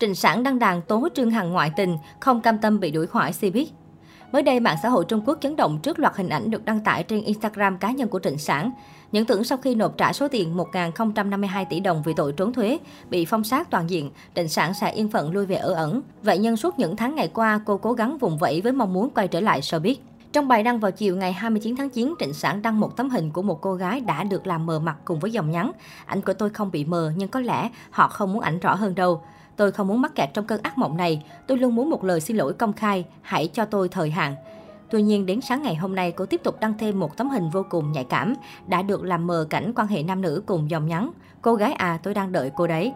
Trịnh Sản đăng đàn tố Trương Hằng ngoại tình, không cam tâm bị đuổi khỏi Cbiz. Mới đây, mạng xã hội Trung Quốc chấn động trước loạt hình ảnh được đăng tải trên Instagram cá nhân của Trịnh Sản. Những tưởng sau khi nộp trả số tiền 1.052 tỷ đồng vì tội trốn thuế, bị phong sát toàn diện, Trịnh Sản sẽ yên phận lui về ở ẩn. Vậy nhân suốt những tháng ngày qua, cô cố gắng vùng vẫy với mong muốn quay trở lại showbiz. Trong bài đăng vào chiều ngày 29 tháng 9, Trịnh Sản đăng một tấm hình của một cô gái đã được làm mờ mặt cùng với dòng nhắn. Ảnh của tôi không bị mờ, nhưng có lẽ họ không muốn ảnh rõ hơn đâu. Tôi không muốn mắc kẹt trong cơn ác mộng này. Tôi luôn muốn một lời xin lỗi công khai. Hãy cho tôi thời hạn. Tuy nhiên, đến sáng ngày hôm nay, cô tiếp tục đăng thêm một tấm hình vô cùng nhạy cảm, đã được làm mờ cảnh quan hệ nam nữ cùng dòng nhắn. Cô gái à, tôi đang đợi cô đấy.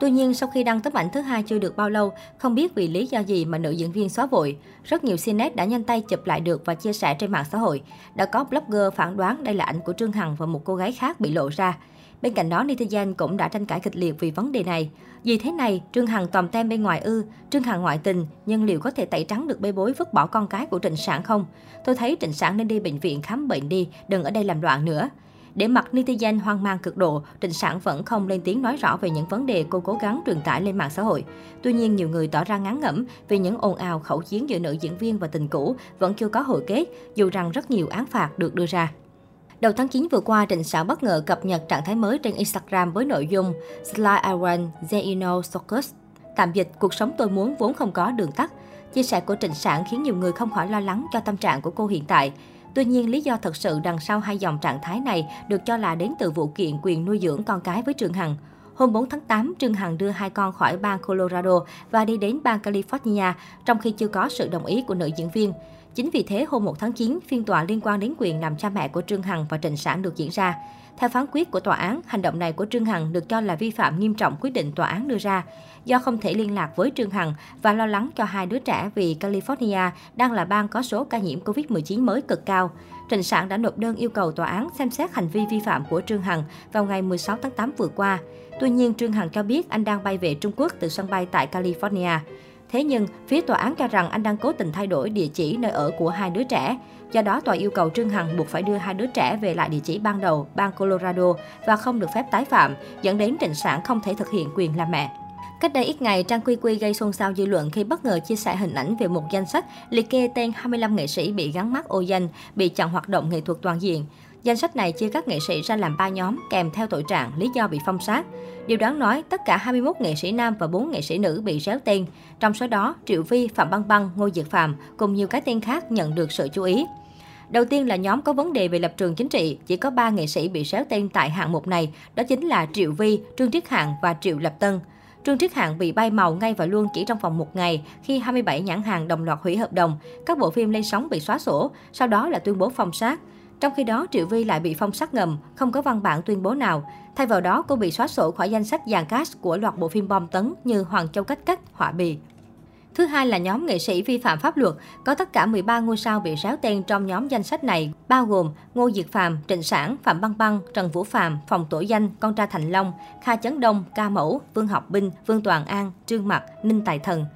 Tuy nhiên, sau khi đăng tấm ảnh thứ hai chưa được bao lâu, không biết vì lý do gì mà nữ diễn viên xóa vội. Rất nhiều CNET đã nhanh tay chụp lại được và chia sẻ trên mạng xã hội. Đã có blogger phản đoán đây là ảnh của Trương Hằng và một cô gái khác bị lộ ra. Bên cạnh đó, netizen cũng đã tranh cãi kịch liệt vì vấn đề này. Vì thế này, Trương Hằng tòm tem bên ngoài ư, Trương Hằng ngoại tình, nhưng liệu có thể tẩy trắng được bê bối vứt bỏ con cái của Trịnh Sản không? Tôi thấy Trịnh Sản nên đi bệnh viện khám bệnh đi, đừng ở đây làm loạn nữa. Để mặt netizen hoang mang cực độ, Trịnh Sản vẫn không lên tiếng nói rõ về những vấn đề cô cố gắng truyền tải lên mạng xã hội. Tuy nhiên, nhiều người tỏ ra ngán ngẩm vì những ồn ào khẩu chiến giữa nữ diễn viên và tình cũ vẫn chưa có hồi kết, dù rằng rất nhiều án phạt được đưa ra. Đầu tháng 9 vừa qua, Trịnh Sảo bất ngờ cập nhật trạng thái mới trên Instagram với nội dung Sly Iron want, Zeno Socus. Tạm dịch, cuộc sống tôi muốn vốn không có đường tắt. Chia sẻ của Trịnh Sản khiến nhiều người không khỏi lo lắng cho tâm trạng của cô hiện tại. Tuy nhiên, lý do thật sự đằng sau hai dòng trạng thái này được cho là đến từ vụ kiện quyền nuôi dưỡng con cái với Trương Hằng. Hôm 4 tháng 8, Trương Hằng đưa hai con khỏi bang Colorado và đi đến bang California, trong khi chưa có sự đồng ý của nữ diễn viên. Chính vì thế, hôm 1 tháng 9, phiên tòa liên quan đến quyền làm cha mẹ của Trương Hằng và Trịnh Sản được diễn ra. Theo phán quyết của tòa án, hành động này của Trương Hằng được cho là vi phạm nghiêm trọng quyết định tòa án đưa ra. Do không thể liên lạc với Trương Hằng và lo lắng cho hai đứa trẻ vì California đang là bang có số ca nhiễm COVID-19 mới cực cao. Trịnh Sản đã nộp đơn yêu cầu tòa án xem xét hành vi vi phạm của Trương Hằng vào ngày 16 tháng 8 vừa qua. Tuy nhiên, Trương Hằng cho biết anh đang bay về Trung Quốc từ sân bay tại California. Thế nhưng, phía tòa án cho rằng anh đang cố tình thay đổi địa chỉ nơi ở của hai đứa trẻ. Do đó, tòa yêu cầu Trương Hằng buộc phải đưa hai đứa trẻ về lại địa chỉ ban đầu, bang Colorado và không được phép tái phạm, dẫn đến Trịnh Sản không thể thực hiện quyền làm mẹ. Cách đây ít ngày, Trang Quy Quy gây xôn xao dư luận khi bất ngờ chia sẻ hình ảnh về một danh sách liệt kê tên 25 nghệ sĩ bị gắn mác ô danh, bị chặn hoạt động nghệ thuật toàn diện. Danh sách này chia các nghệ sĩ ra làm 3 nhóm kèm theo tội trạng, lý do bị phong sát. Điều đáng nói, tất cả 21 nghệ sĩ nam và 4 nghệ sĩ nữ bị réo tên. Trong số đó, Triệu Vi, Phạm Băng Băng, Ngô Diệt Phạm cùng nhiều cái tên khác nhận được sự chú ý. Đầu tiên là nhóm có vấn đề về lập trường chính trị, chỉ có 3 nghệ sĩ bị réo tên tại hạng mục này, đó chính là Triệu Vi, Trương Triết Hạng và Triệu Lập Tân. Trương Triết Hạng bị bay màu ngay và luôn chỉ trong vòng một ngày khi 27 nhãn hàng đồng loạt hủy hợp đồng, các bộ phim lên sóng bị xóa sổ, sau đó là tuyên bố phong sát. Trong khi đó, Triệu Vi lại bị phong sát ngầm, không có văn bản tuyên bố nào. Thay vào đó, cô bị xóa sổ khỏi danh sách dàn cast của loạt bộ phim bom tấn như Hoàng Châu Cách Cách, Họa Bì. Thứ hai là nhóm nghệ sĩ vi phạm pháp luật. Có tất cả 13 ngôi sao bị réo tên trong nhóm danh sách này, bao gồm Ngô Diệt Phạm, Trịnh Sản, Phạm Băng Băng, Trần Vũ Phạm, Phòng Tổ Danh, Con Tra Thành Long, Kha Chấn Đông, Ca Mẫu, Vương Học Binh, Vương Toàn An, Trương mặc Ninh Tài Thần.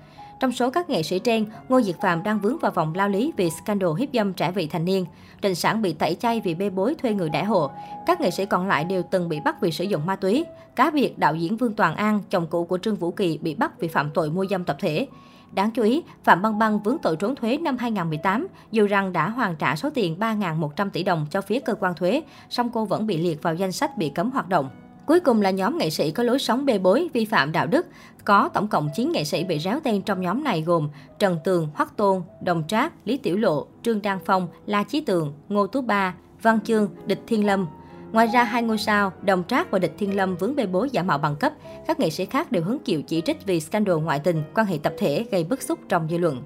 Trong số các nghệ sĩ trên, Ngô Diệt Phạm đang vướng vào vòng lao lý vì scandal hiếp dâm trẻ vị thành niên. Trịnh Sản bị tẩy chay vì bê bối thuê người đãi hộ. Các nghệ sĩ còn lại đều từng bị bắt vì sử dụng ma túy. Cá biệt đạo diễn Vương Toàn An, chồng cũ của Trương Vũ Kỳ bị bắt vì phạm tội mua dâm tập thể. Đáng chú ý, Phạm Băng Băng vướng tội trốn thuế năm 2018, dù rằng đã hoàn trả số tiền 3.100 tỷ đồng cho phía cơ quan thuế, song cô vẫn bị liệt vào danh sách bị cấm hoạt động. Cuối cùng là nhóm nghệ sĩ có lối sống bê bối, vi phạm đạo đức. Có tổng cộng 9 nghệ sĩ bị réo tên trong nhóm này gồm Trần Tường, Hoắc Tôn, Đồng Trác, Lý Tiểu Lộ, Trương Đăng Phong, La Chí Tường, Ngô Tú Ba, Văn Chương, Địch Thiên Lâm. Ngoài ra, hai ngôi sao, Đồng Trác và Địch Thiên Lâm vướng bê bối giả mạo bằng cấp. Các nghệ sĩ khác đều hứng chịu chỉ trích vì scandal ngoại tình, quan hệ tập thể gây bức xúc trong dư luận.